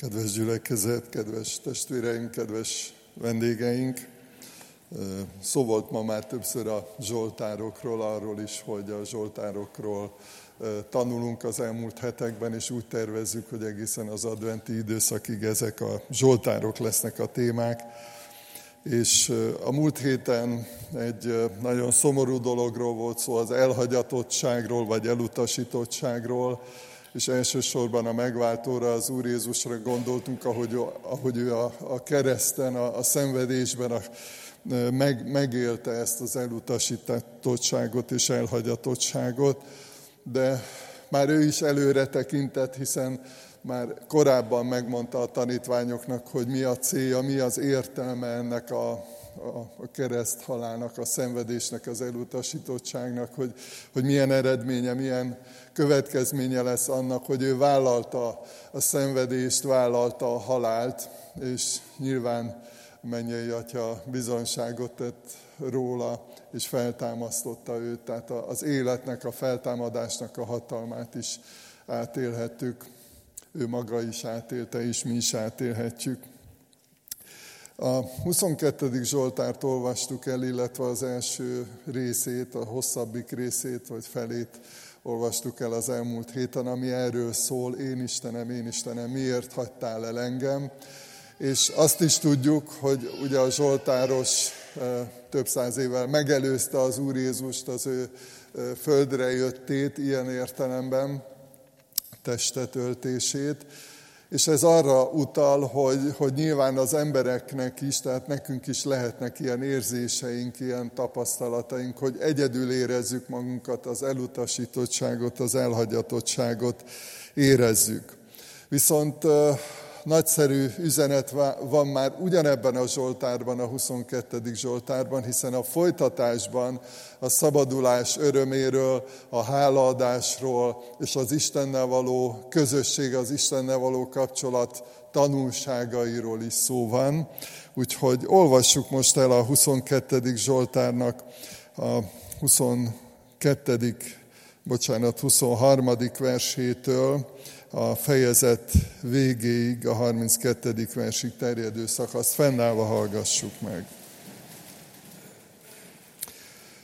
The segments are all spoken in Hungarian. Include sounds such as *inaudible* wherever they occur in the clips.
Kedves gyülekezet, kedves testvéreink, kedves vendégeink! Szó volt ma már többször a zsoltárokról, arról is, hogy a zsoltárokról tanulunk az elmúlt hetekben, és úgy tervezzük, hogy egészen az adventi időszakig ezek a zsoltárok lesznek a témák. És a múlt héten egy nagyon szomorú dologról volt szó, az elhagyatottságról, vagy elutasítottságról, és elsősorban a megváltóra, az Úr Jézusra gondoltunk, ahogy, ahogy ő a, a kereszten, a, a szenvedésben a, meg, megélte ezt az elutasítottságot és elhagyatottságot, de már ő is előre tekintett, hiszen már korábban megmondta a tanítványoknak, hogy mi a célja, mi az értelme ennek a, a, a kereszthalálnak, a szenvedésnek, az elutasítottságnak, hogy, hogy milyen eredménye, milyen következménye lesz annak, hogy ő vállalta a szenvedést, vállalta a halált, és nyilván mennyei atya bizonyságot tett róla, és feltámasztotta őt. Tehát az életnek, a feltámadásnak a hatalmát is átélhettük. Ő maga is átélte, és mi is átélhetjük. A 22. Zsoltárt olvastuk el, illetve az első részét, a hosszabbik részét, vagy felét olvastuk el az elmúlt héten, ami erről szól, én Istenem, én Istenem, miért hagytál el engem? És azt is tudjuk, hogy ugye a Zsoltáros több száz évvel megelőzte az Úr Jézust az ő földre jöttét ilyen értelemben, testetöltését, és ez arra utal, hogy, hogy nyilván az embereknek is, tehát nekünk is lehetnek ilyen érzéseink, ilyen tapasztalataink, hogy egyedül érezzük magunkat, az elutasítottságot, az elhagyatottságot érezzük. Viszont nagyszerű üzenet van már ugyanebben a Zsoltárban, a 22. Zsoltárban, hiszen a folytatásban a szabadulás öröméről, a hálaadásról és az Istennel való közösség, az Istennel való kapcsolat tanulságairól is szó van. Úgyhogy olvassuk most el a 22. Zsoltárnak a 22. bocsánat, 23. versétől a fejezet végéig, a 32. versig terjedő szakaszt fennállva hallgassuk meg.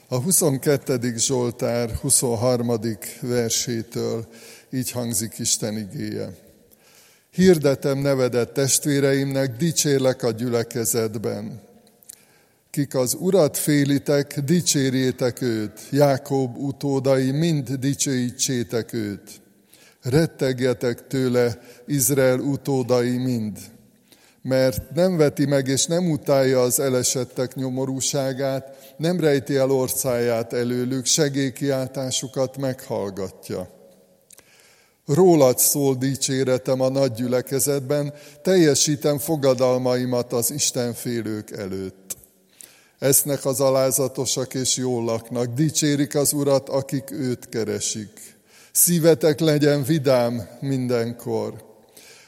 A 22. Zsoltár 23. versétől így hangzik Isten igéje. Hirdetem nevedet testvéreimnek, dicsérlek a gyülekezetben. Kik az Urat félitek, dicsérjétek őt, Jákob utódai, mind dicsőítsétek őt rettegjetek tőle, Izrael utódai mind, mert nem veti meg és nem utálja az elesettek nyomorúságát, nem rejti el orcáját előlük, segélykiáltásukat meghallgatja. Rólad szól dicséretem a nagy gyülekezetben, teljesítem fogadalmaimat az Istenfélők előtt. Esznek az alázatosak és jól laknak, dicsérik az Urat, akik őt keresik. Szívetek legyen vidám mindenkor.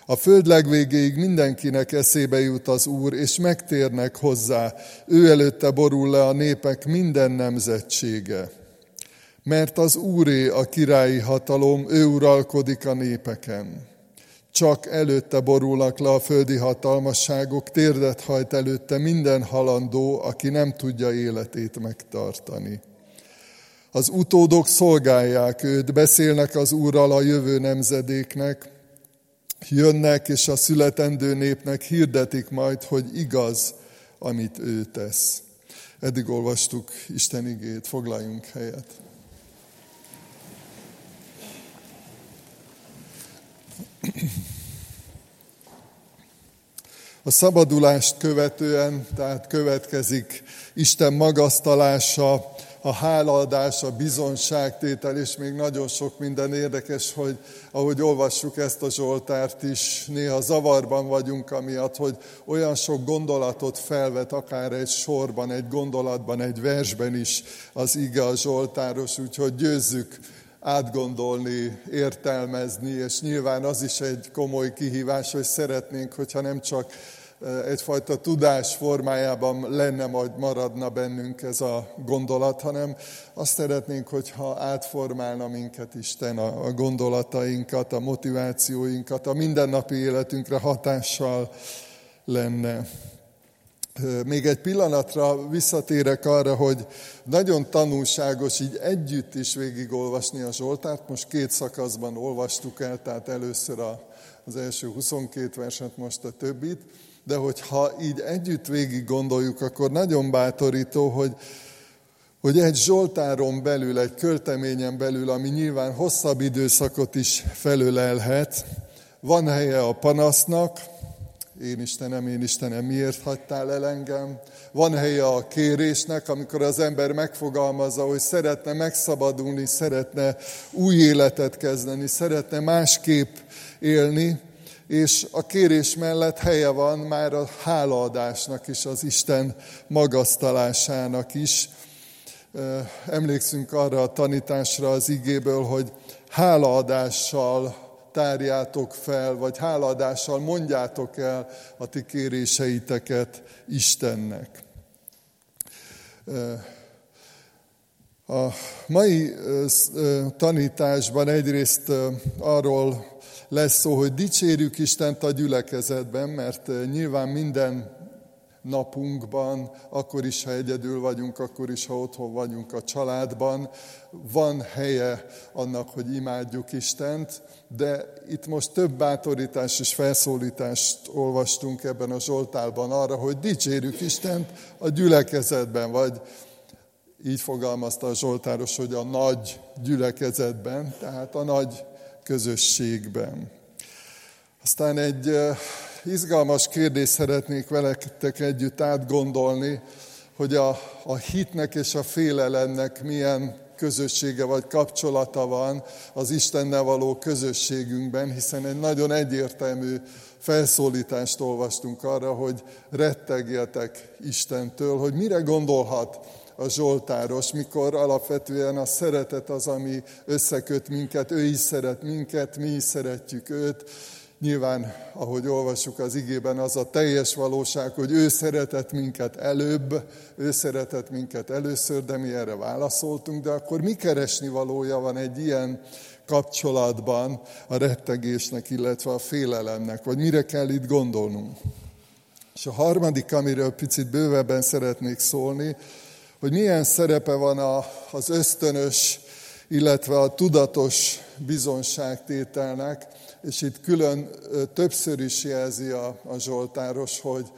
A föld legvégéig mindenkinek eszébe jut az Úr, és megtérnek hozzá. Ő előtte borul le a népek minden nemzetsége. Mert az Úré a királyi hatalom, ő uralkodik a népeken. Csak előtte borulnak le a földi hatalmasságok, térdet hajt előtte minden halandó, aki nem tudja életét megtartani. Az utódok szolgálják őt, beszélnek az Úrral a jövő nemzedéknek, jönnek és a születendő népnek hirdetik majd, hogy igaz, amit ő tesz. Eddig olvastuk Isten igét, foglaljunk helyet. A szabadulást követően, tehát következik Isten magasztalása, a hálaadás, a bizonságtétel, és még nagyon sok minden érdekes, hogy ahogy olvassuk ezt a Zsoltárt is, néha zavarban vagyunk amiatt, hogy olyan sok gondolatot felvet, akár egy sorban, egy gondolatban, egy versben is az ige a Zsoltáros, úgyhogy győzzük átgondolni, értelmezni, és nyilván az is egy komoly kihívás, hogy szeretnénk, hogyha nem csak egyfajta tudás formájában lenne, majd maradna bennünk ez a gondolat, hanem azt szeretnénk, hogyha átformálna minket Isten a gondolatainkat, a motivációinkat, a mindennapi életünkre hatással lenne. Még egy pillanatra visszatérek arra, hogy nagyon tanulságos így együtt is végigolvasni a Zsoltárt. Most két szakaszban olvastuk el, tehát először az első 22 verset, most a többit. De hogyha így együtt végig gondoljuk, akkor nagyon bátorító, hogy, hogy egy Zsoltáron belül, egy költeményen belül, ami nyilván hosszabb időszakot is felölelhet, van helye a panasznak, én Istenem, én Istenem, miért hagytál el engem? Van helye a kérésnek, amikor az ember megfogalmazza, hogy szeretne megszabadulni, szeretne új életet kezdeni, szeretne másképp élni, és a kérés mellett helye van már a hálaadásnak is, az Isten magasztalásának is. Emlékszünk arra a tanításra az igéből, hogy hálaadással tárjátok fel, vagy hálaadással mondjátok el a ti kéréseiteket Istennek. A mai tanításban egyrészt arról lesz szó, hogy dicsérjük Istent a gyülekezetben, mert nyilván minden napunkban, akkor is, ha egyedül vagyunk, akkor is, ha otthon vagyunk a családban, van helye annak, hogy imádjuk Istent, de itt most több bátorítás és felszólítást olvastunk ebben a Zsoltálban arra, hogy dicsérjük Istent a gyülekezetben, vagy így fogalmazta a Zsoltáros, hogy a nagy gyülekezetben, tehát a nagy közösségben. Aztán egy izgalmas kérdést szeretnék veletek együtt átgondolni, hogy a, a hitnek és a félelemnek milyen közössége vagy kapcsolata van az Istennel való közösségünkben, hiszen egy nagyon egyértelmű felszólítást olvastunk arra, hogy rettegjetek Istentől, hogy mire gondolhat a Zsoltáros, mikor alapvetően a szeretet az, ami összeköt minket, ő is szeret minket, mi is szeretjük őt, Nyilván, ahogy olvassuk az igében, az a teljes valóság, hogy ő szeretett minket előbb, ő szeretett minket először, de mi erre válaszoltunk, de akkor mi keresni valója van egy ilyen kapcsolatban a rettegésnek, illetve a félelemnek, vagy mire kell itt gondolnunk. És a harmadik, amiről picit bővebben szeretnék szólni, hogy milyen szerepe van az ösztönös, illetve a tudatos bizonságtételnek, és itt külön többször is jelzi a, a Zsoltáros, hogy,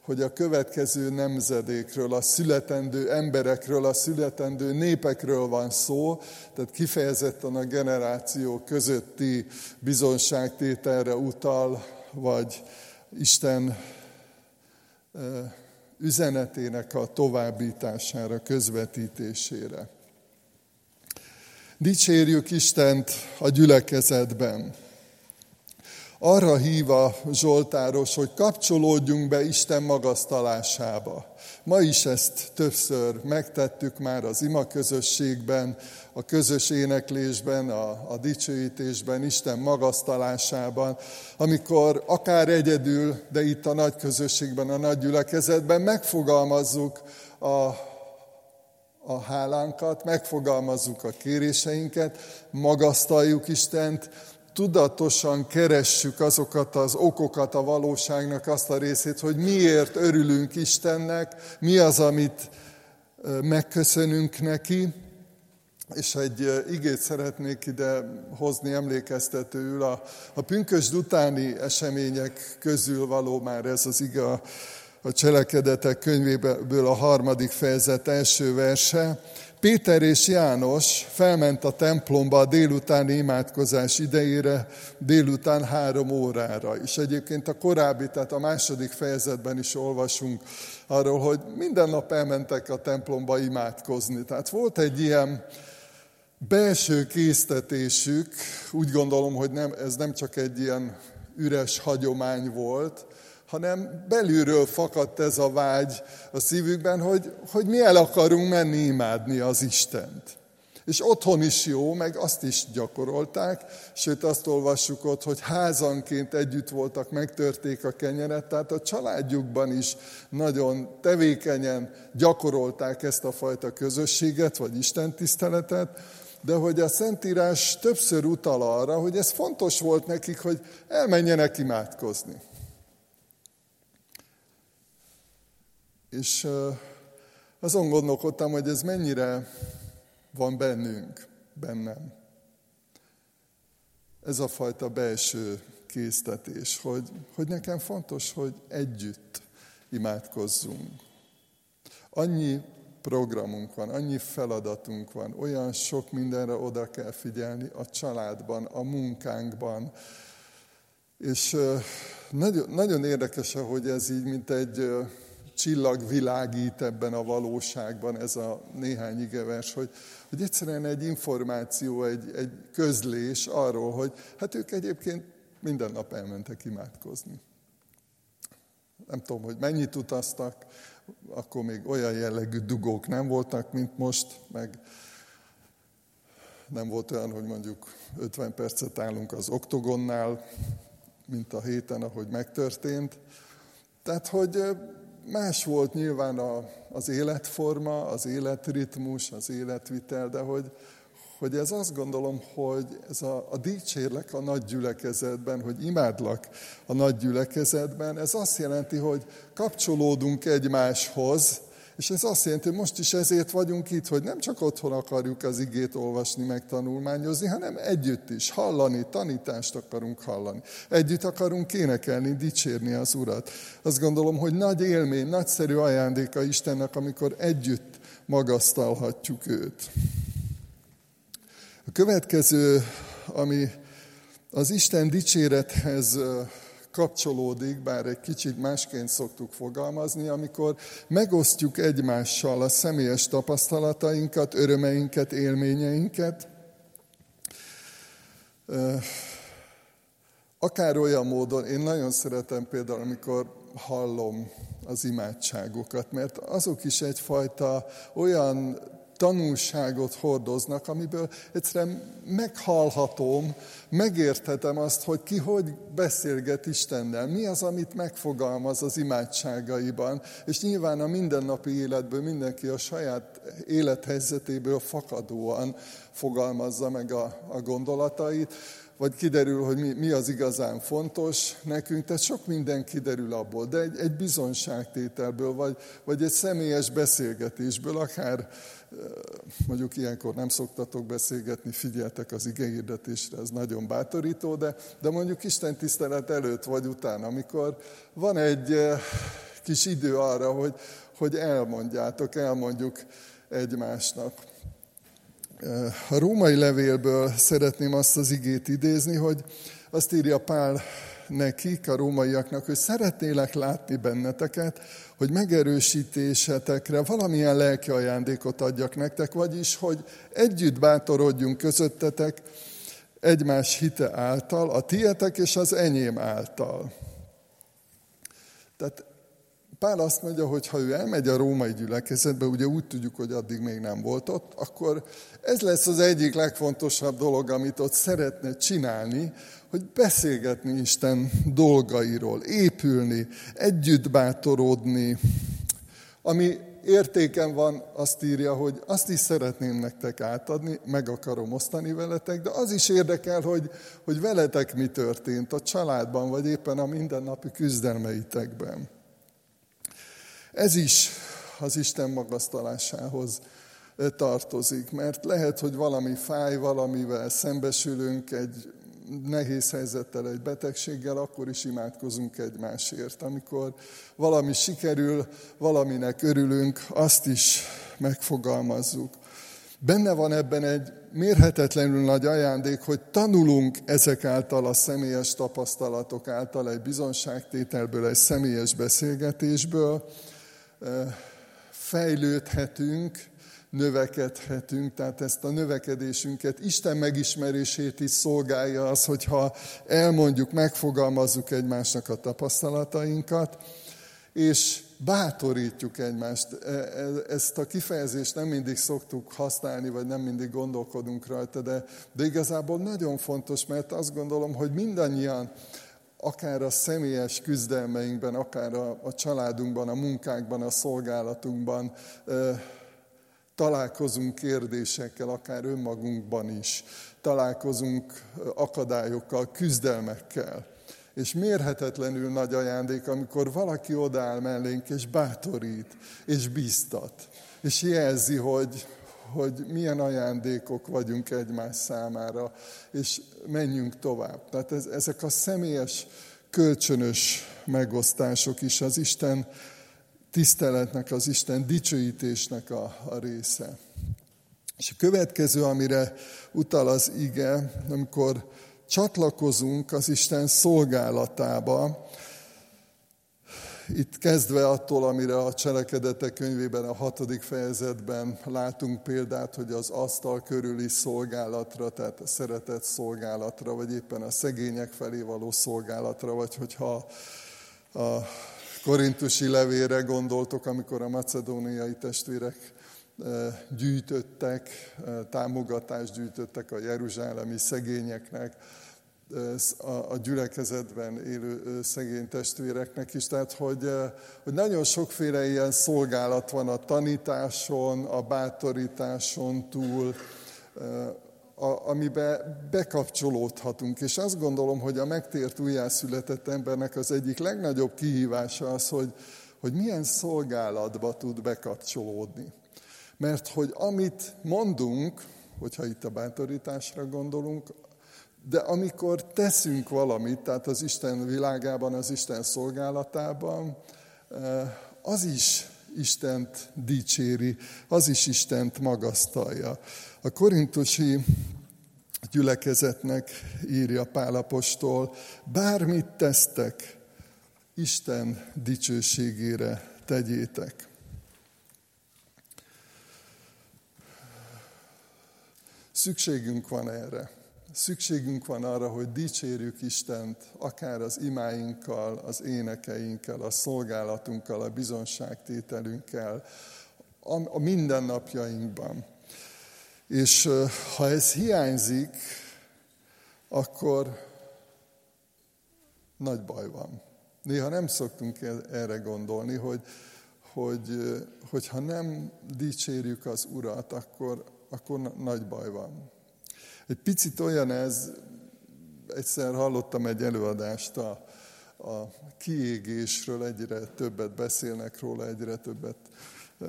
hogy a következő nemzedékről, a születendő emberekről, a születendő népekről van szó, tehát kifejezetten a generáció közötti bizonságtételre utal, vagy Isten üzenetének a továbbítására, közvetítésére. Dicsérjük Istent a gyülekezetben arra hív a Zsoltáros, hogy kapcsolódjunk be Isten magasztalásába. Ma is ezt többször megtettük már az ima közösségben, a közös éneklésben, a, a dicsőítésben, Isten magasztalásában, amikor akár egyedül, de itt a nagy közösségben, a nagy gyülekezetben megfogalmazzuk a, a hálánkat, megfogalmazzuk a kéréseinket, magasztaljuk Istent, tudatosan keressük azokat az okokat a valóságnak, azt a részét, hogy miért örülünk Istennek, mi az, amit megköszönünk neki, és egy igét szeretnék ide hozni emlékeztetőül. A, a pünkösd utáni események közül való már ez az ige a, a cselekedetek könyvéből a harmadik fejezet első verse. Péter és János felment a templomba a délutáni imádkozás idejére, délután három órára. És egyébként a korábbi, tehát a második fejezetben is olvasunk arról, hogy minden nap elmentek a templomba imádkozni. Tehát volt egy ilyen belső késztetésük, úgy gondolom, hogy nem, ez nem csak egy ilyen üres hagyomány volt, hanem belülről fakadt ez a vágy a szívükben, hogy, hogy mi el akarunk menni imádni az Istent. És otthon is jó, meg azt is gyakorolták, sőt azt olvassuk ott, hogy házanként együtt voltak, megtörték a kenyeret, tehát a családjukban is nagyon tevékenyen gyakorolták ezt a fajta közösséget, vagy istentiszteletet, de hogy a Szentírás többször utal arra, hogy ez fontos volt nekik, hogy elmenjenek imádkozni. És azon gondolkodtam, hogy ez mennyire van bennünk, bennem. Ez a fajta belső késztetés, hogy, hogy nekem fontos, hogy együtt imádkozzunk. Annyi programunk van, annyi feladatunk van, olyan sok mindenre oda kell figyelni a családban, a munkánkban. És nagyon, nagyon érdekes, hogy ez így, mint egy csillag világít ebben a valóságban ez a néhány igevers, hogy, hogy egyszerűen egy információ, egy, egy közlés arról, hogy hát ők egyébként minden nap elmentek imádkozni. Nem tudom, hogy mennyit utaztak, akkor még olyan jellegű dugók nem voltak, mint most, meg nem volt olyan, hogy mondjuk 50 percet állunk az oktogonnál, mint a héten, ahogy megtörtént. Tehát, hogy más volt nyilván a, az életforma, az életritmus, az életvitel, de hogy, hogy ez azt gondolom, hogy ez a, a dicsérlek a nagy gyülekezetben, hogy imádlak a nagy gyülekezetben, ez azt jelenti, hogy kapcsolódunk egymáshoz, és ez azt jelenti, hogy most is ezért vagyunk itt, hogy nem csak otthon akarjuk az igét olvasni, meg tanulmányozni, hanem együtt is hallani, tanítást akarunk hallani. Együtt akarunk énekelni, dicsérni az Urat. Azt gondolom, hogy nagy élmény, nagyszerű ajándéka Istennek, amikor együtt magasztalhatjuk őt. A következő, ami az Isten dicsérethez kapcsolódik, bár egy kicsit másként szoktuk fogalmazni, amikor megosztjuk egymással a személyes tapasztalatainkat, örömeinket, élményeinket, akár olyan módon, én nagyon szeretem például, amikor hallom az imádságokat, mert azok is egyfajta olyan tanulságot hordoznak, amiből egyszerűen meghallhatom, megérthetem azt, hogy ki hogy beszélget Istennel, mi az, amit megfogalmaz az imádságaiban, és nyilván a mindennapi életből mindenki a saját élethelyzetéből fakadóan fogalmazza meg a, a gondolatait, vagy kiderül, hogy mi, mi az igazán fontos nekünk, tehát sok minden kiderül abból, de egy, egy bizonságtételből, vagy, vagy egy személyes beszélgetésből, akár mondjuk ilyenkor nem szoktatok beszélgetni, figyeltek az igehirdetésre, ez nagyon bátorító, de, de mondjuk Isten tisztelet előtt vagy után, amikor van egy kis idő arra, hogy, hogy elmondjátok, elmondjuk egymásnak. A római levélből szeretném azt az igét idézni, hogy azt írja Pál nekik, a rómaiaknak, hogy szeretnélek látni benneteket, hogy megerősítésetekre valamilyen lelki ajándékot adjak nektek, vagyis, hogy együtt bátorodjunk közöttetek egymás hite által, a tietek és az enyém által. Tehát Pál azt mondja, hogy ha ő elmegy a római gyülekezetbe, ugye úgy tudjuk, hogy addig még nem volt ott, akkor ez lesz az egyik legfontosabb dolog, amit ott szeretne csinálni, hogy beszélgetni Isten dolgairól, épülni, együtt bátorodni. Ami értéken van, azt írja, hogy azt is szeretném nektek átadni, meg akarom osztani veletek, de az is érdekel, hogy, hogy veletek mi történt a családban, vagy éppen a mindennapi küzdelmeitekben. Ez is az Isten magasztalásához tartozik, mert lehet, hogy valami fáj, valamivel szembesülünk, egy nehéz helyzettel, egy betegséggel, akkor is imádkozunk egymásért. Amikor valami sikerül, valaminek örülünk, azt is megfogalmazzuk. Benne van ebben egy mérhetetlenül nagy ajándék, hogy tanulunk ezek által a személyes tapasztalatok által, egy bizonságtételből, egy személyes beszélgetésből, fejlődhetünk, növekedhetünk, tehát ezt a növekedésünket, Isten megismerését is szolgálja az, hogyha elmondjuk, megfogalmazzuk egymásnak a tapasztalatainkat, és bátorítjuk egymást. E, e, ezt a kifejezést nem mindig szoktuk használni, vagy nem mindig gondolkodunk rajta, de, de igazából nagyon fontos, mert azt gondolom, hogy mindannyian, akár a személyes küzdelmeinkben, akár a, a családunkban, a munkákban, a szolgálatunkban találkozunk kérdésekkel, akár önmagunkban is. Találkozunk akadályokkal, küzdelmekkel. És mérhetetlenül nagy ajándék, amikor valaki odáll mellénk, és bátorít, és biztat, és jelzi, hogy, hogy milyen ajándékok vagyunk egymás számára, és menjünk tovább. Tehát ez, ezek a személyes, kölcsönös megosztások is az Isten tiszteletnek, az Isten dicsőítésnek a, a része. És a következő, amire utal az ige, amikor csatlakozunk az Isten szolgálatába, itt kezdve attól, amire a cselekedetek könyvében, a hatodik fejezetben látunk példát, hogy az asztal körüli szolgálatra, tehát a szeretett szolgálatra, vagy éppen a szegények felé való szolgálatra, vagy hogyha a korintusi levére gondoltok, amikor a macedóniai testvérek gyűjtöttek, támogatást gyűjtöttek a jeruzsálemi szegényeknek, a gyülekezetben élő szegény testvéreknek is. Tehát, hogy, hogy nagyon sokféle ilyen szolgálat van a tanításon, a bátorításon túl, amibe bekapcsolódhatunk. És azt gondolom, hogy a megtért újjászületett embernek az egyik legnagyobb kihívása az, hogy, hogy milyen szolgálatba tud bekapcsolódni. Mert hogy amit mondunk, hogyha itt a bátorításra gondolunk, de amikor teszünk valamit, tehát az Isten világában, az Isten szolgálatában, eh, az is Istent dicséri, az is Istent magasztalja. A korintusi gyülekezetnek írja Pálapostól, bármit tesztek, Isten dicsőségére tegyétek. Szükségünk van erre. Szükségünk van arra, hogy dicsérjük Istent, akár az imáinkkal, az énekeinkkel, a szolgálatunkkal, a bizonságtételünkkel, a mindennapjainkban. És ha ez hiányzik, akkor nagy baj van. Néha nem szoktunk erre gondolni, hogy, hogy, ha nem dicsérjük az Urat, akkor, akkor nagy baj van. Egy picit olyan ez, egyszer hallottam egy előadást a, a kiégésről, egyre többet beszélnek róla, egyre többet e,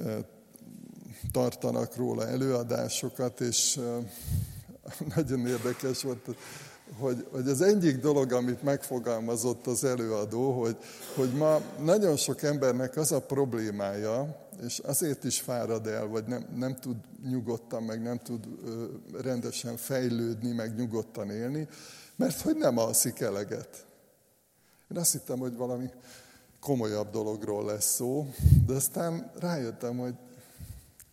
tartanak róla előadásokat, és e, nagyon érdekes volt, hogy, hogy az egyik dolog, amit megfogalmazott az előadó, hogy, hogy ma nagyon sok embernek az a problémája, és azért is fárad el, vagy nem, nem tud nyugodtan, meg nem tud ö, rendesen fejlődni, meg nyugodtan élni, mert hogy nem alszik eleget. Én azt hittem, hogy valami komolyabb dologról lesz szó, de aztán rájöttem, hogy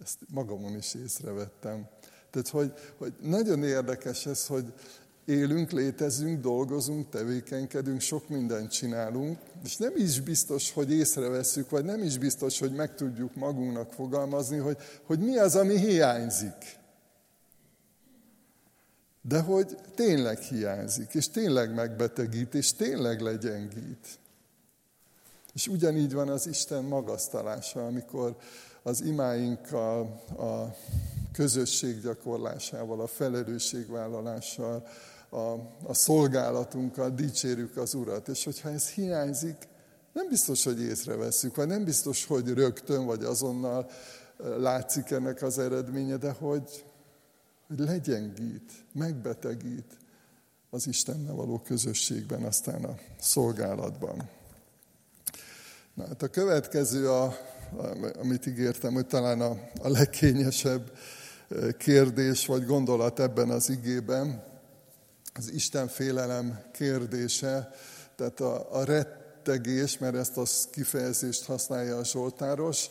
ezt magamon is észrevettem. Tehát, hogy, hogy nagyon érdekes ez, hogy élünk, létezünk, dolgozunk, tevékenykedünk, sok mindent csinálunk, és nem is biztos, hogy észreveszünk, vagy nem is biztos, hogy meg tudjuk magunknak fogalmazni, hogy, hogy mi az, ami hiányzik. De hogy tényleg hiányzik, és tényleg megbetegít, és tényleg legyengít. És ugyanígy van az Isten magasztalása, amikor az imáinkkal, a közösség gyakorlásával, a felelősségvállalással, a, a szolgálatunkkal dicsérjük az Urat. És hogyha ez hiányzik, nem biztos, hogy észreveszünk, vagy nem biztos, hogy rögtön, vagy azonnal látszik ennek az eredménye, de hogy, hogy legyengít, megbetegít az Istennel való közösségben, aztán a szolgálatban. Na, hát a következő, a, amit ígértem, hogy talán a, a legkényesebb kérdés vagy gondolat ebben az igében, az Isten félelem kérdése, tehát a, a rettegés, mert ezt a kifejezést használja a Zsoltáros,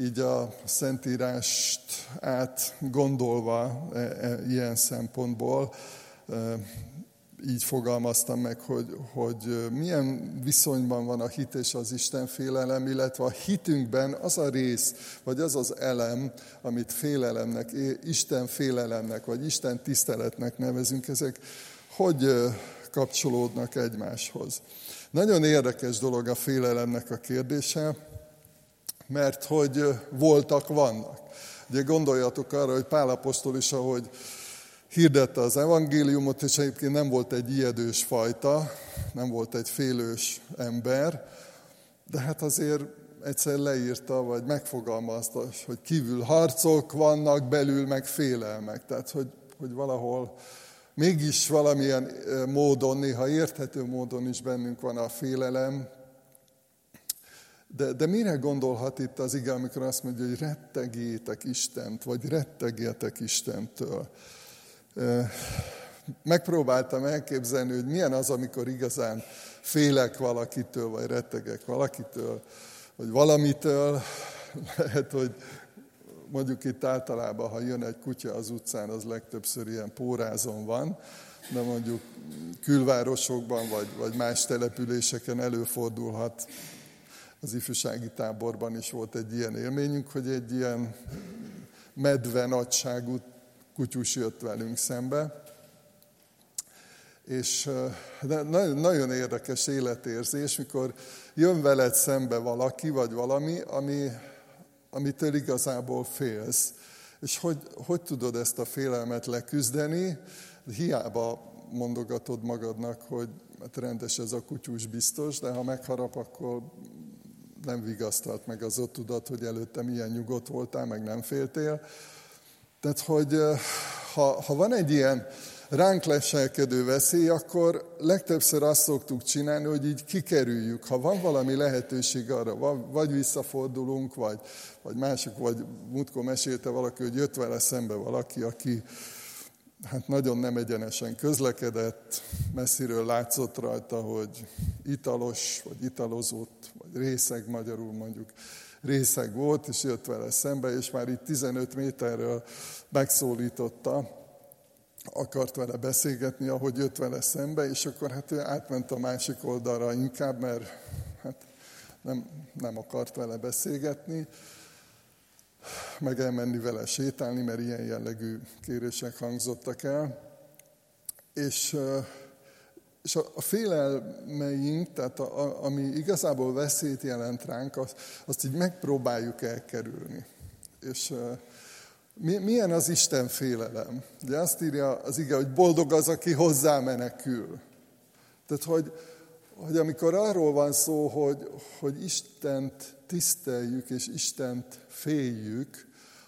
így a Szentírást át gondolva e, e, ilyen szempontból, e, így fogalmaztam meg, hogy, hogy milyen viszonyban van a hit és az Isten félelem, illetve a hitünkben az a rész, vagy az az elem, amit félelemnek, Isten félelemnek, vagy Isten tiszteletnek nevezünk, ezek hogy kapcsolódnak egymáshoz. Nagyon érdekes dolog a félelemnek a kérdése, mert hogy voltak, vannak. Ugye gondoljatok arra, hogy Pál apostol is, ahogy hirdette az evangéliumot, és egyébként nem volt egy ijedős fajta, nem volt egy félős ember, de hát azért egyszer leírta, vagy megfogalmazta, hogy kívül harcok vannak, belül meg félelmek. Tehát, hogy, hogy valahol mégis valamilyen módon, néha érthető módon is bennünk van a félelem. De, de mire gondolhat itt az ige, amikor azt mondja, hogy rettegétek Istent, vagy rettegjetek Istentől? Megpróbáltam elképzelni, hogy milyen az, amikor igazán félek valakitől, vagy rettegek valakitől, vagy valamitől. Lehet, hogy mondjuk itt általában, ha jön egy kutya az utcán, az legtöbbször ilyen pórázon van, de mondjuk külvárosokban vagy, vagy más településeken előfordulhat. Az ifjúsági táborban is volt egy ilyen élményünk, hogy egy ilyen medve nagyságú kutyus jött velünk szembe. És nagyon érdekes életérzés, mikor jön veled szembe valaki, vagy valami, ami, amitől igazából félsz. És hogy, hogy tudod ezt a félelmet leküzdeni? Hiába mondogatod magadnak, hogy hát rendes ez a kutyus biztos, de ha megharap, akkor nem vigasztalt meg az ott tudat, hogy előtte milyen nyugodt voltál, meg nem féltél. Tehát, hogy ha, ha van egy ilyen ránk leselkedő veszély, akkor legtöbbször azt szoktuk csinálni, hogy így kikerüljük. Ha van valami lehetőség arra, vagy visszafordulunk, vagy, vagy mások, vagy múltkor mesélte valaki, hogy jött vele szembe valaki, aki hát nagyon nem egyenesen közlekedett, messziről látszott rajta, hogy italos, vagy italozott, vagy részeg magyarul mondjuk részeg volt, és jött vele szembe, és már itt 15 méterről megszólította, akart vele beszélgetni, ahogy jött vele szembe, és akkor hát ő átment a másik oldalra inkább, mert hát nem, nem akart vele beszélgetni, meg elmenni vele sétálni, mert ilyen jellegű kérések hangzottak el. És, és a, félelmeink, tehát a, a, ami igazából veszélyt jelent ránk, azt, azt így megpróbáljuk elkerülni. És milyen az Isten félelem? Ugye azt írja az ige, hogy boldog az, aki hozzá menekül. Tehát, hogy, hogy amikor arról van szó, hogy, hogy Istent tiszteljük és Istent féljük,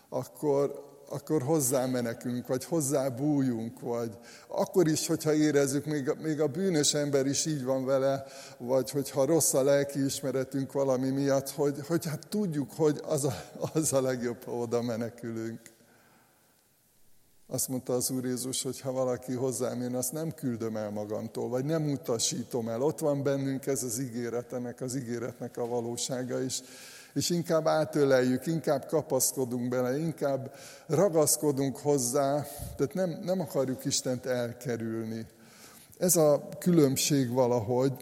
akkor, akkor hozzá menekünk, vagy hozzá bújunk, vagy akkor is, hogyha érezzük, még, még a bűnös ember is így van vele, vagy hogyha rossz a lelkiismeretünk valami miatt, hogy, hogy hát tudjuk, hogy az a, az a legjobb, ha oda menekülünk. Azt mondta az Úr Jézus, hogy ha valaki hozzám jön, azt nem küldöm el magamtól, vagy nem utasítom el. Ott van bennünk ez az ígéret, ennek az ígéretnek a valósága is. És inkább átöleljük, inkább kapaszkodunk bele, inkább ragaszkodunk hozzá, tehát nem, nem akarjuk Istent elkerülni. Ez a különbség valahogy,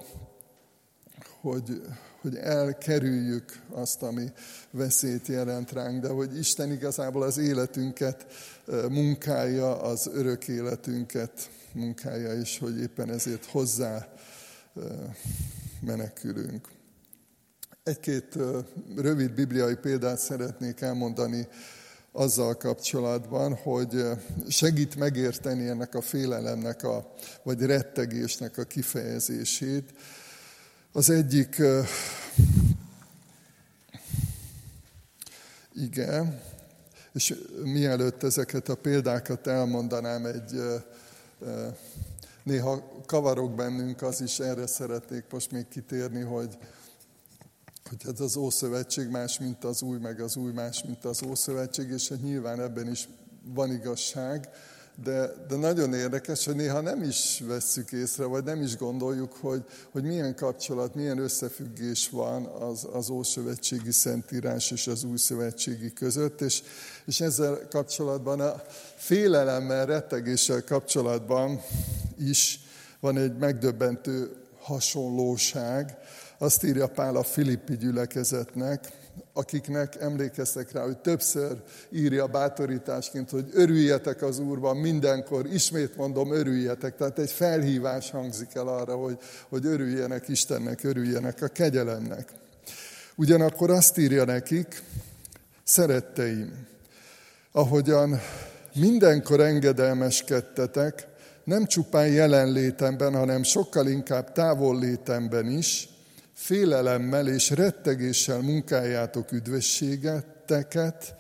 hogy, hogy elkerüljük azt, ami veszélyt jelent ránk, de hogy Isten igazából az életünket munkája, az örök életünket munkája is, hogy éppen ezért hozzá menekülünk. Egy-két rövid bibliai példát szeretnék elmondani azzal kapcsolatban, hogy segít megérteni ennek a félelemnek, a, vagy rettegésnek a kifejezését. Az egyik ige, és mielőtt ezeket a példákat elmondanám, egy néha kavarok bennünk, az is erre szeretnék most még kitérni, hogy, hogy ez az Ószövetség más, mint az új, meg az új más, mint az Ószövetség, és hát nyilván ebben is van igazság, de, de nagyon érdekes, hogy néha nem is vesszük észre, vagy nem is gondoljuk, hogy, hogy milyen kapcsolat, milyen összefüggés van az, az Ószövetségi Szentírás és az Új Szövetségi között, és, és ezzel kapcsolatban a félelemmel, rettegéssel kapcsolatban is Van egy megdöbbentő hasonlóság, azt írja Pál a Filippi gyülekezetnek, akiknek emlékeztek rá, hogy többször írja bátorításként, hogy örüljetek az Úrban mindenkor, ismét mondom, örüljetek. Tehát egy felhívás hangzik el arra, hogy, hogy örüljenek Istennek, örüljenek a kegyelemnek. Ugyanakkor azt írja nekik, szeretteim, ahogyan mindenkor engedelmeskedtetek, nem csupán jelenlétemben, hanem sokkal inkább távollétemben is, félelemmel és rettegéssel munkáljátok üdvösségeteket,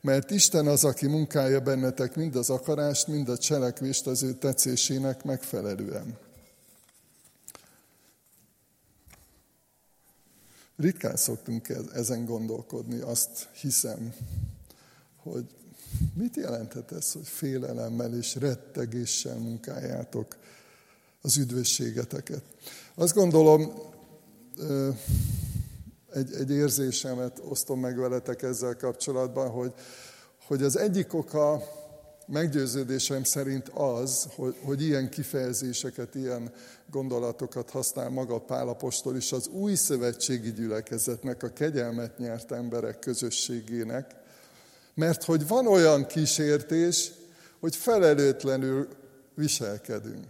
mert Isten az, aki munkálja bennetek mind az akarást, mind a cselekvést az ő tetszésének megfelelően. Ritkán szoktunk ezen gondolkodni, azt hiszem, hogy mit jelenthet ez, hogy félelemmel és rettegéssel munkáljátok az üdvösségeteket. Azt gondolom, egy, egy érzésemet osztom meg veletek ezzel kapcsolatban, hogy, hogy az egyik oka meggyőződésem szerint az, hogy, hogy ilyen kifejezéseket, ilyen gondolatokat használ maga Pálapostól is az új szövetségi gyülekezetnek, a kegyelmet nyert emberek közösségének, mert hogy van olyan kísértés, hogy felelőtlenül viselkedünk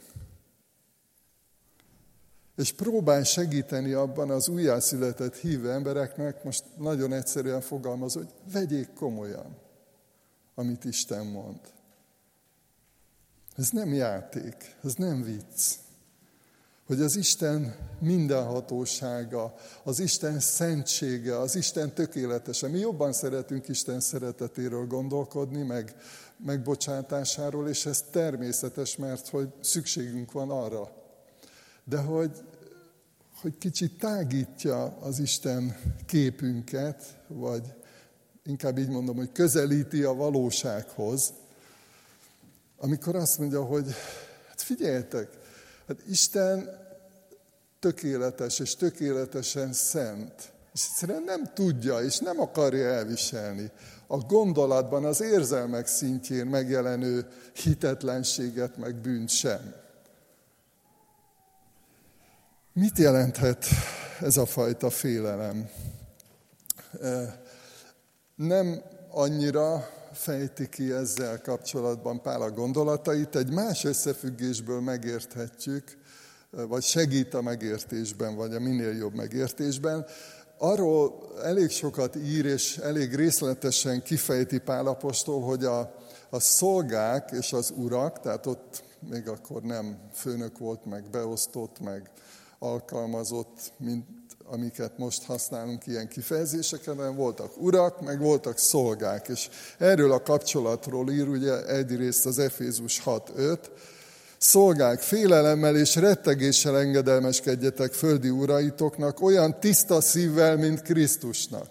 és próbál segíteni abban az újjászületett hívő embereknek, most nagyon egyszerűen fogalmaz, hogy vegyék komolyan, amit Isten mond. Ez nem játék, ez nem vicc. Hogy az Isten mindenhatósága, az Isten szentsége, az Isten tökéletese. Mi jobban szeretünk Isten szeretetéről gondolkodni, meg megbocsátásáról, és ez természetes, mert hogy szükségünk van arra, de hogy, hogy kicsit tágítja az Isten képünket, vagy inkább így mondom, hogy közelíti a valósághoz, amikor azt mondja, hogy hát figyeljetek, hát Isten tökéletes és tökéletesen szent, és egyszerűen nem tudja és nem akarja elviselni a gondolatban, az érzelmek szintjén megjelenő hitetlenséget, meg bűnt sem. Mit jelenthet ez a fajta félelem? Nem annyira fejti ki ezzel kapcsolatban Pál a gondolatait, egy más összefüggésből megérthetjük, vagy segít a megértésben, vagy a minél jobb megértésben. Arról elég sokat ír, és elég részletesen kifejti Pál apostol, hogy a, a szolgák és az urak, tehát ott még akkor nem főnök volt, meg beosztott, meg alkalmazott, mint amiket most használunk ilyen kifejezéseken, voltak urak, meg voltak szolgák. És erről a kapcsolatról ír ugye egyrészt az Efézus 6.5, Szolgák, félelemmel és rettegéssel engedelmeskedjetek földi uraitoknak, olyan tiszta szívvel, mint Krisztusnak.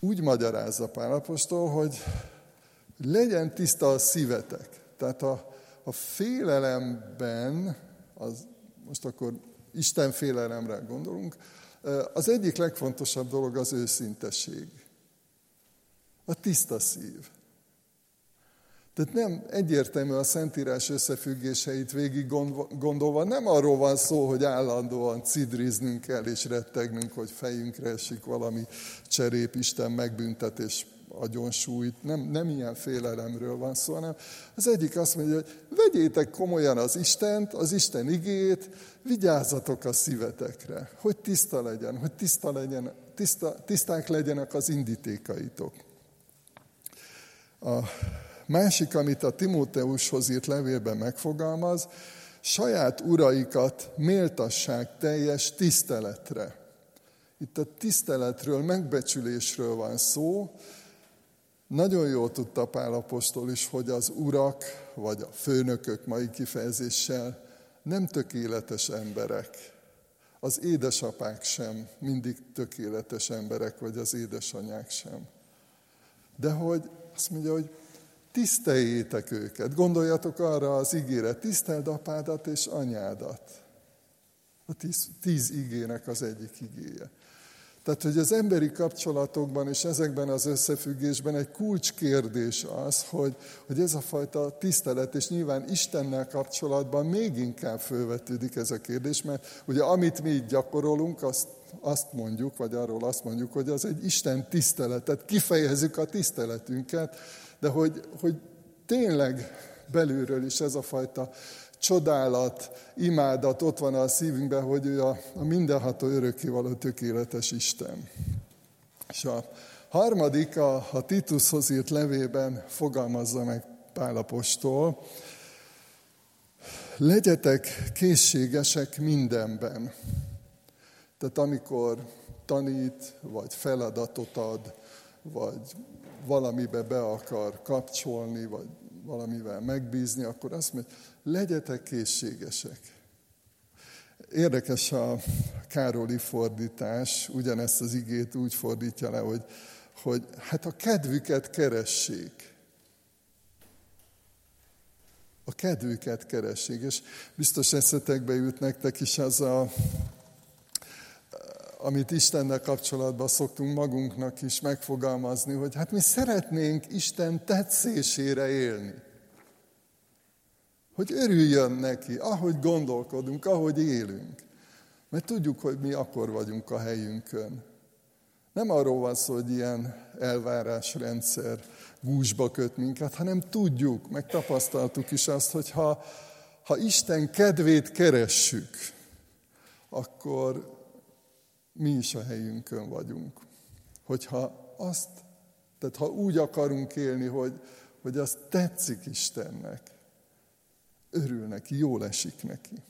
Úgy magyarázza Pálapostól, hogy legyen tiszta a szívetek. Tehát a, a félelemben, az, most akkor Isten félelemre gondolunk, az egyik legfontosabb dolog az őszintesség. A tiszta szív. Tehát nem egyértelmű a Szentírás összefüggéseit végig gondolva, nem arról van szó, hogy állandóan cidriznünk kell és rettegnünk, hogy fejünkre esik valami cserép, Isten megbüntetés agyonsúlyt, nem, nem ilyen félelemről van szó, hanem az egyik azt mondja, hogy vegyétek komolyan az Istent, az Isten igét, vigyázzatok a szívetekre, hogy tiszta legyen, hogy tiszta legyen, tiszta, tiszták legyenek az indítékaitok. A másik, amit a Timóteushoz írt levélben megfogalmaz, saját uraikat méltasság teljes tiszteletre. Itt a tiszteletről, megbecsülésről van szó, nagyon jól tudta Pál apostol is, hogy az urak, vagy a főnökök mai kifejezéssel nem tökéletes emberek. Az édesapák sem mindig tökéletes emberek, vagy az édesanyák sem. De hogy azt mondja, hogy tiszteljétek őket. Gondoljatok arra az ígére, tiszteld apádat és anyádat. A tíz, tíz igének az egyik igéje. Tehát, hogy az emberi kapcsolatokban és ezekben az összefüggésben egy kulcskérdés az, hogy, hogy ez a fajta tisztelet, és nyilván Istennel kapcsolatban még inkább fölvetődik ez a kérdés, mert ugye amit mi így gyakorolunk, azt, azt mondjuk, vagy arról azt mondjuk, hogy az egy Isten tisztelet, tehát kifejezzük a tiszteletünket, de hogy, hogy tényleg belülről is ez a fajta csodálat, imádat ott van a szívünkben, hogy ő a, a mindenható örökkévaló tökéletes Isten. És a harmadik, a, a Titushoz írt levében fogalmazza meg Pálapostól, legyetek készségesek mindenben. Tehát amikor tanít, vagy feladatot ad, vagy valamibe be akar kapcsolni, vagy valamivel megbízni, akkor azt mondja, legyetek készségesek. Érdekes a Károli fordítás, ugyanezt az igét úgy fordítja le, hogy, hogy hát a kedvüket keressék. A kedvüket keressék. És biztos eszetekbe jut nektek is az a amit Istennel kapcsolatban szoktunk magunknak is megfogalmazni, hogy hát mi szeretnénk Isten tetszésére élni. Hogy örüljön neki, ahogy gondolkodunk, ahogy élünk. Mert tudjuk, hogy mi akkor vagyunk a helyünkön. Nem arról van szó, hogy ilyen elvárásrendszer gúzsba köt minket, hanem tudjuk, meg tapasztaltuk is azt, hogy ha, ha Isten kedvét keressük, akkor mi is a helyünkön vagyunk. Hogyha azt, tehát ha úgy akarunk élni, hogy, hogy az tetszik Istennek, örül neki, jól esik neki.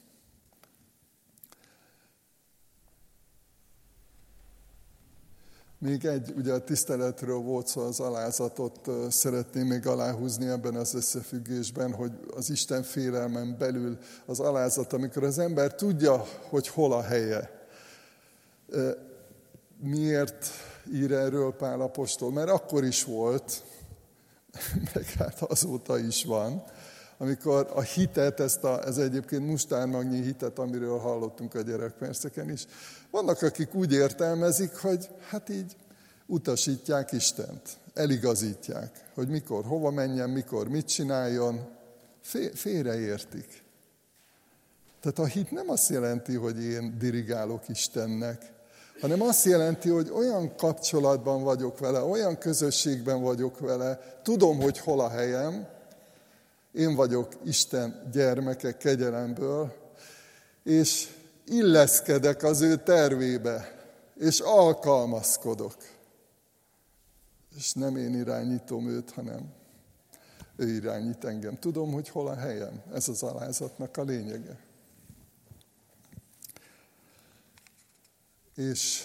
Még egy, ugye a tiszteletről volt szó, az alázatot szeretném még aláhúzni ebben az összefüggésben, hogy az Isten félelmen belül az alázat, amikor az ember tudja, hogy hol a helye, Miért ír erről Pál apostol? Mert akkor is volt, *laughs* meg hát azóta is van, amikor a hitet, ezt a, ez egyébként mustármagnyi hitet, amiről hallottunk a gyerekperceken is, vannak, akik úgy értelmezik, hogy hát így utasítják Istent, eligazítják, hogy mikor hova menjen, mikor mit csináljon, félreértik. Tehát a hit nem azt jelenti, hogy én dirigálok Istennek, hanem azt jelenti, hogy olyan kapcsolatban vagyok vele, olyan közösségben vagyok vele, tudom, hogy hol a helyem, én vagyok Isten gyermeke kegyelemből, és illeszkedek az ő tervébe, és alkalmazkodok. És nem én irányítom őt, hanem ő irányít engem. Tudom, hogy hol a helyem. Ez az alázatnak a lényege. És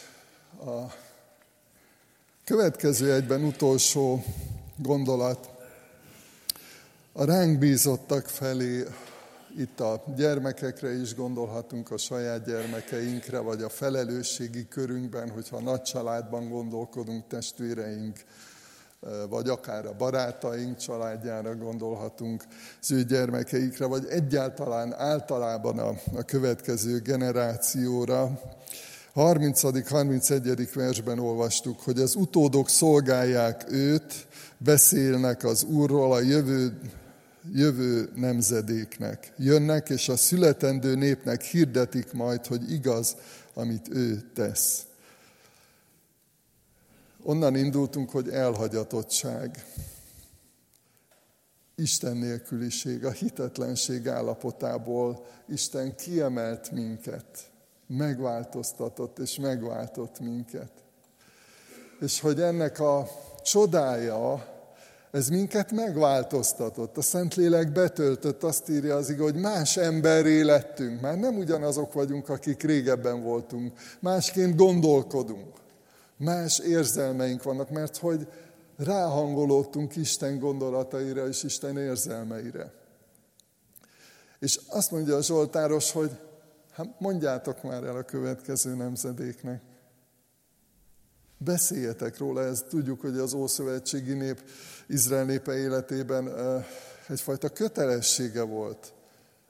a következő egyben utolsó gondolat, a ránk bízottak felé, itt a gyermekekre is gondolhatunk, a saját gyermekeinkre, vagy a felelősségi körünkben, hogyha nagy családban gondolkodunk, testvéreink, vagy akár a barátaink családjára gondolhatunk, az ő gyermekeikre, vagy egyáltalán általában a, a következő generációra. 30.-31. versben olvastuk, hogy az utódok szolgálják őt, beszélnek az Úrról a jövő, jövő nemzedéknek. Jönnek, és a születendő népnek hirdetik majd, hogy igaz, amit ő tesz. Onnan indultunk, hogy elhagyatottság, Isten nélküliség, a hitetlenség állapotából Isten kiemelt minket megváltoztatott és megváltott minket. És hogy ennek a csodája, ez minket megváltoztatott. A Szentlélek betöltött, azt írja az hogy más emberré lettünk. Már nem ugyanazok vagyunk, akik régebben voltunk. Másként gondolkodunk. Más érzelmeink vannak, mert hogy ráhangolódtunk Isten gondolataira és Isten érzelmeire. És azt mondja a Zsoltáros, hogy Hát mondjátok már el a következő nemzedéknek. Beszéljetek róla, ez tudjuk, hogy az Ószövetségi nép Izrael népe életében egyfajta kötelessége volt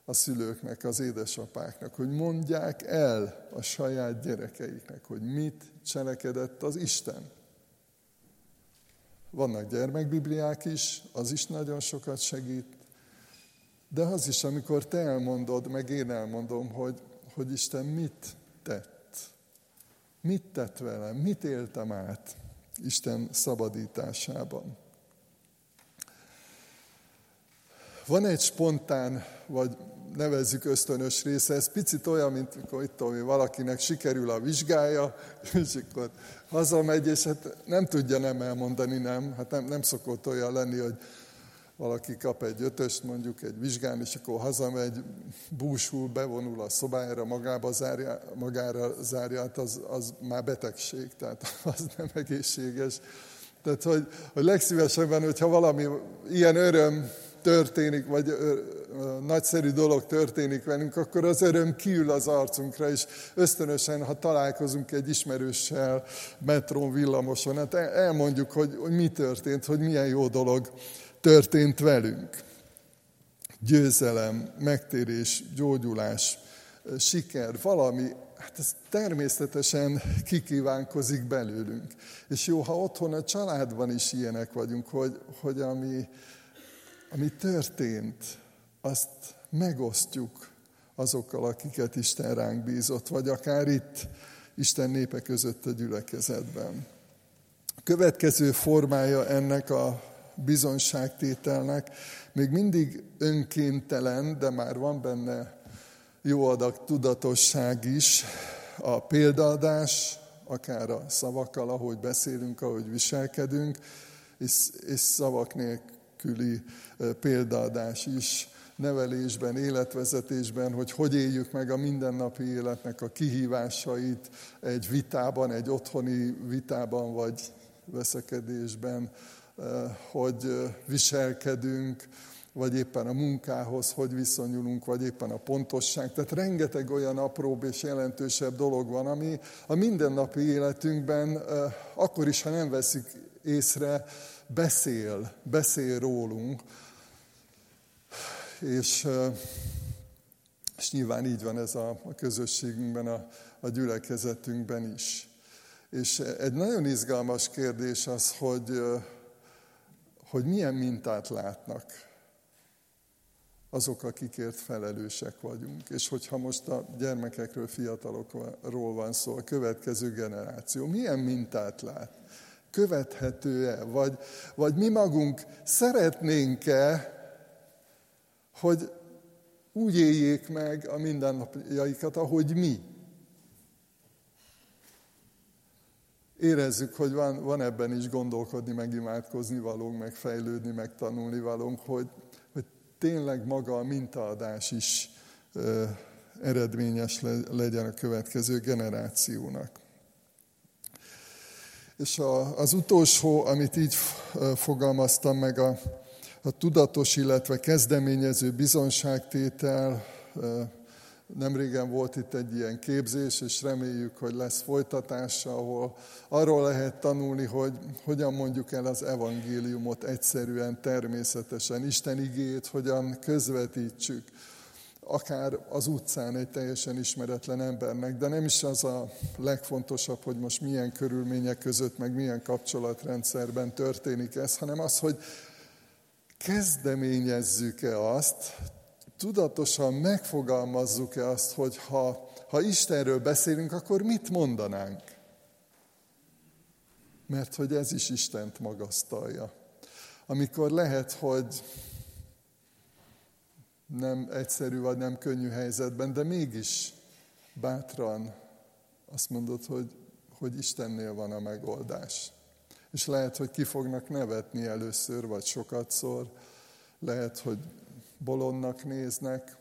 a szülőknek, az édesapáknak, hogy mondják el a saját gyerekeiknek, hogy mit cselekedett az Isten. Vannak gyermekbibliák is, az is nagyon sokat segít, de az is, amikor te elmondod, meg én elmondom, hogy, hogy Isten mit tett. Mit tett velem, mit éltem át Isten szabadításában. Van egy spontán, vagy nevezzük ösztönös része, ez picit olyan, mint mikor itt tudom, valakinek sikerül a vizsgája, és akkor hazamegy, és hát nem tudja nem elmondani nem. Hát nem, nem szokott olyan lenni, hogy valaki kap egy ötöst mondjuk egy vizsgán, és akkor hazamegy, búsul, bevonul a szobájára, magába zárja, magára zárja, hát az, az már betegség, tehát *laughs* az nem egészséges. Tehát, hogy, hogy legszívesebben, hogyha valami ilyen öröm történik, vagy ö, ö, nagyszerű dolog történik velünk, akkor az öröm kiül az arcunkra, és ösztönösen, ha találkozunk egy ismerőssel, metrón, villamoson, hát elmondjuk, hogy, hogy mi történt, hogy milyen jó dolog történt velünk. Győzelem, megtérés, gyógyulás, siker, valami, hát ez természetesen kikívánkozik belőlünk. És jó, ha otthon a családban is ilyenek vagyunk, hogy, hogy ami, ami történt, azt megosztjuk azokkal, akiket Isten ránk bízott, vagy akár itt Isten népe között a gyülekezetben. A következő formája ennek a bizonyságtételnek még mindig önkéntelen, de már van benne jó adag tudatosság is, a példaadás, akár a szavakkal, ahogy beszélünk, ahogy viselkedünk, és, és szavak nélküli példaadás is nevelésben, életvezetésben, hogy hogy éljük meg a mindennapi életnek a kihívásait egy vitában, egy otthoni vitában, vagy veszekedésben, hogy viselkedünk, vagy éppen a munkához hogy viszonyulunk, vagy éppen a pontosság. Tehát rengeteg olyan apróbb és jelentősebb dolog van, ami a mindennapi életünkben, akkor is, ha nem veszik észre, beszél, beszél rólunk. És, és nyilván így van ez a, a közösségünkben, a, a gyülekezetünkben is. És egy nagyon izgalmas kérdés az, hogy hogy milyen mintát látnak azok, akikért felelősek vagyunk. És hogyha most a gyermekekről, fiatalokról van szó, a következő generáció, milyen mintát lát? Követhető-e? Vagy, vagy mi magunk szeretnénk-e, hogy úgy éljék meg a mindennapjaikat, ahogy mi? érezzük, hogy van, van ebben is gondolkodni, meg imádkozni valónk, meg fejlődni, meg tanulni valónk, hogy, hogy tényleg maga a mintaadás is ö, eredményes le, legyen a következő generációnak. És a, az utolsó, amit így fogalmaztam meg, a, a tudatos, illetve kezdeményező bizonságtétel, nem régen volt itt egy ilyen képzés, és reméljük, hogy lesz folytatása, ahol arról lehet tanulni, hogy hogyan mondjuk el az evangéliumot egyszerűen, természetesen, Isten igét, hogyan közvetítsük, akár az utcán egy teljesen ismeretlen embernek, de nem is az a legfontosabb, hogy most milyen körülmények között, meg milyen kapcsolatrendszerben történik ez, hanem az, hogy kezdeményezzük-e azt, tudatosan megfogalmazzuk-e azt, hogy ha, ha Istenről beszélünk, akkor mit mondanánk? Mert hogy ez is Istent magasztalja. Amikor lehet, hogy nem egyszerű vagy nem könnyű helyzetben, de mégis bátran azt mondod, hogy, hogy Istennél van a megoldás. És lehet, hogy ki fognak nevetni először, vagy sokat szor. Lehet, hogy bolondnak néznek,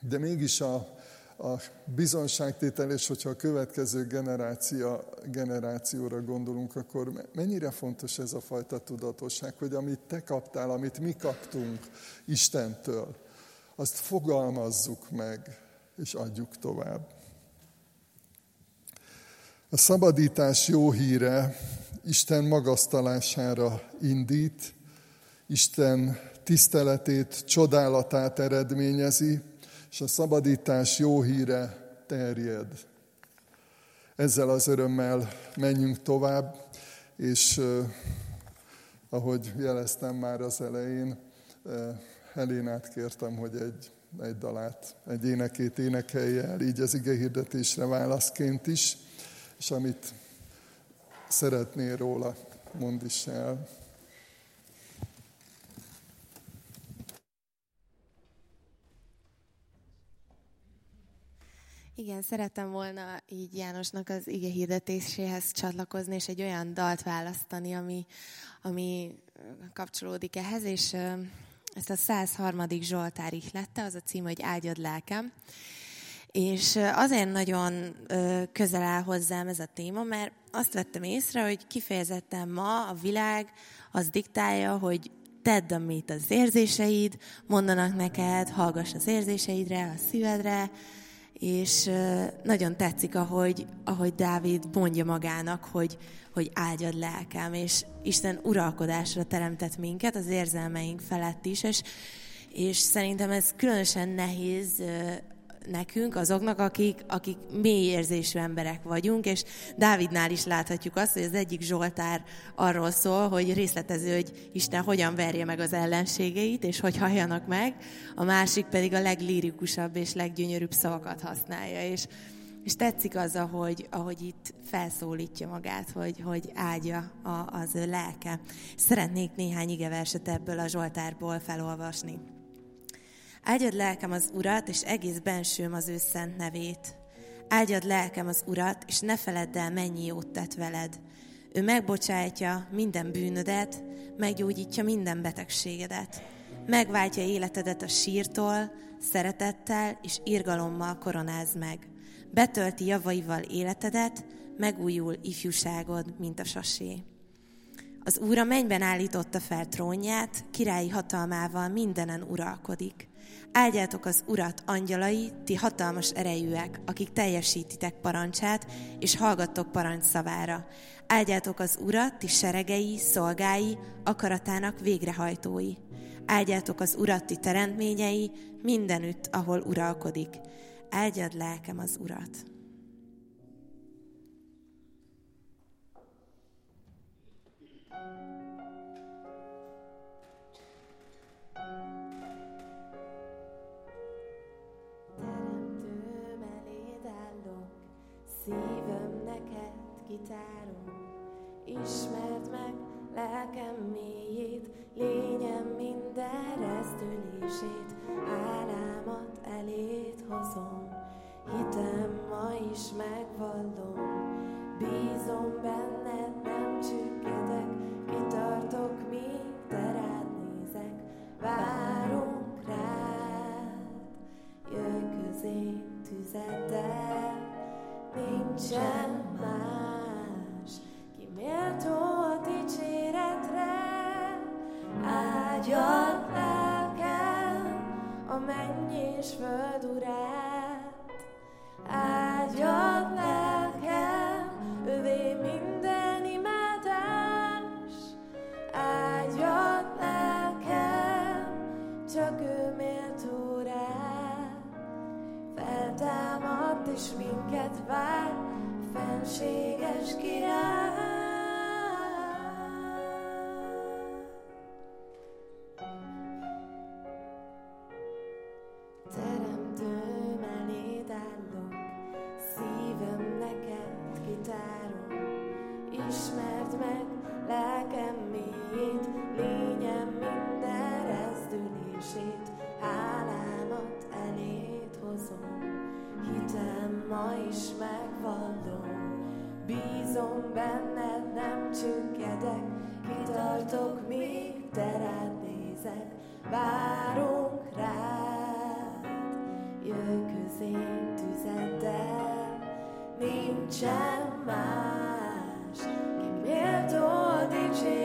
de mégis a, a bizonságtétel, és hogyha a következő generáció, generációra gondolunk, akkor mennyire fontos ez a fajta tudatosság, hogy amit te kaptál, amit mi kaptunk Istentől, azt fogalmazzuk meg, és adjuk tovább. A szabadítás jó híre Isten magasztalására indít, Isten tiszteletét, csodálatát eredményezi, és a szabadítás jó híre terjed. Ezzel az örömmel menjünk tovább, és ahogy jeleztem már az elején, Helénát kértem, hogy egy, egy dalát, egy énekét énekelje el, így az ige hirdetésre válaszként is, és amit szeretnél róla, mondd is el. Szerettem volna így Jánosnak az ige hirdetéséhez csatlakozni, és egy olyan dalt választani, ami, ami kapcsolódik ehhez, és ezt a 103. Zsoltár lette, az a cím, hogy Áldjad lelkem. És azért nagyon közel áll hozzám ez a téma, mert azt vettem észre, hogy kifejezetten ma a világ az diktálja, hogy tedd, amit az érzéseid mondanak neked, hallgass az érzéseidre, a szívedre, és nagyon tetszik, ahogy, ahogy Dávid mondja magának, hogy, hogy áldjad lelkem, és Isten uralkodásra teremtett minket az érzelmeink felett is, és, és szerintem ez különösen nehéz nekünk, azoknak, akik, akik mély érzésű emberek vagyunk, és Dávidnál is láthatjuk azt, hogy az egyik Zsoltár arról szól, hogy részletező, hogy Isten hogyan verje meg az ellenségeit, és hogy halljanak meg, a másik pedig a leglírikusabb és leggyönyörűbb szavakat használja, és és tetszik az, ahogy, ahogy itt felszólítja magát, hogy, hogy áldja a, az ő lelke. Szeretnék néhány igeverset ebből a Zsoltárból felolvasni. Áldjad lelkem az Urat, és egész bensőm az ő szent nevét. Áldjad lelkem az Urat, és ne feledd el, mennyi jót tett veled. Ő megbocsátja minden bűnödet, meggyógyítja minden betegségedet. Megváltja életedet a sírtól, szeretettel és irgalommal koronáz meg. Betölti javaival életedet, megújul ifjúságod, mint a sasé. Az Úr a mennyben állította fel trónját, királyi hatalmával mindenen uralkodik. Áldjátok az Urat, angyalai, ti hatalmas erejűek, akik teljesítitek parancsát, és hallgattok parancs szavára. Áldjátok az Urat, ti seregei, szolgái, akaratának végrehajtói. Áldjátok az Urat, ti teremtményei, mindenütt, ahol uralkodik. Áldjad lelkem az Urat. Ismerd meg lelkem mélyét, lényem minden rezdülését, álámat elét hozom, hitem ma is megvallom, bízom benned, nincsen szedek, kitartok, míg te rád nézek, várunk rád. Jöjj közénk tüzeddel, nincsen más, ki méltó a dicsérséget.